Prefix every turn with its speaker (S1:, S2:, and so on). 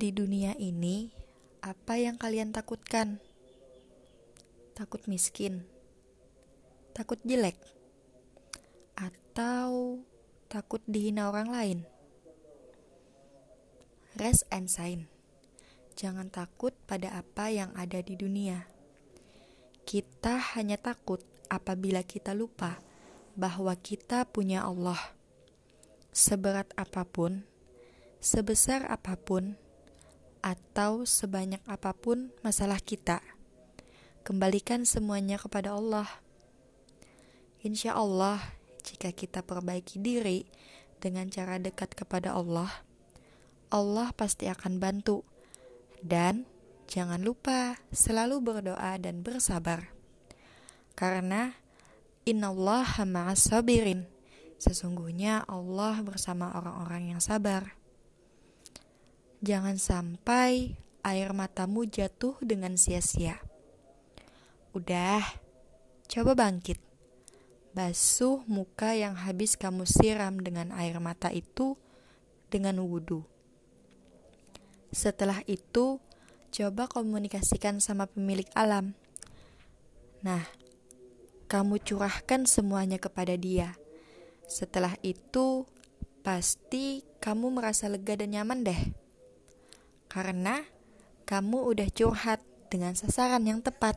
S1: Di dunia ini, apa yang kalian takutkan? Takut miskin? Takut jelek? Atau takut dihina orang lain? Rest and sign. Jangan takut pada apa yang ada di dunia. Kita hanya takut apabila kita lupa bahwa kita punya Allah. Seberat apa pun, sebesar apa pun, atau sebanyak apa pun masalah kita, kembalikan semuanya kepada Allah. Insya Allah, jika kita perbaiki diri dengan cara dekat kepada Allah, Allah pasti akan bantu. Dan jangan lupa selalu berdoa dan bersabar. Karena Allah ma'as sabirin. Sesungguhnya Allah bersama orang-orang yang sabar. Jangan sampai air matamu jatuh dengan sia-sia. Udah, coba bangkit. Basuh muka yang habis kamu siram dengan air mata itu dengan wudhu. Setelah itu, coba komunikasikan sama pemilik alam. Nah, kamu curahkan semuanya kepada dia. Setelah itu, pasti kamu merasa lega dan nyaman deh karena kamu udah curhat dengan sasaran yang tepat.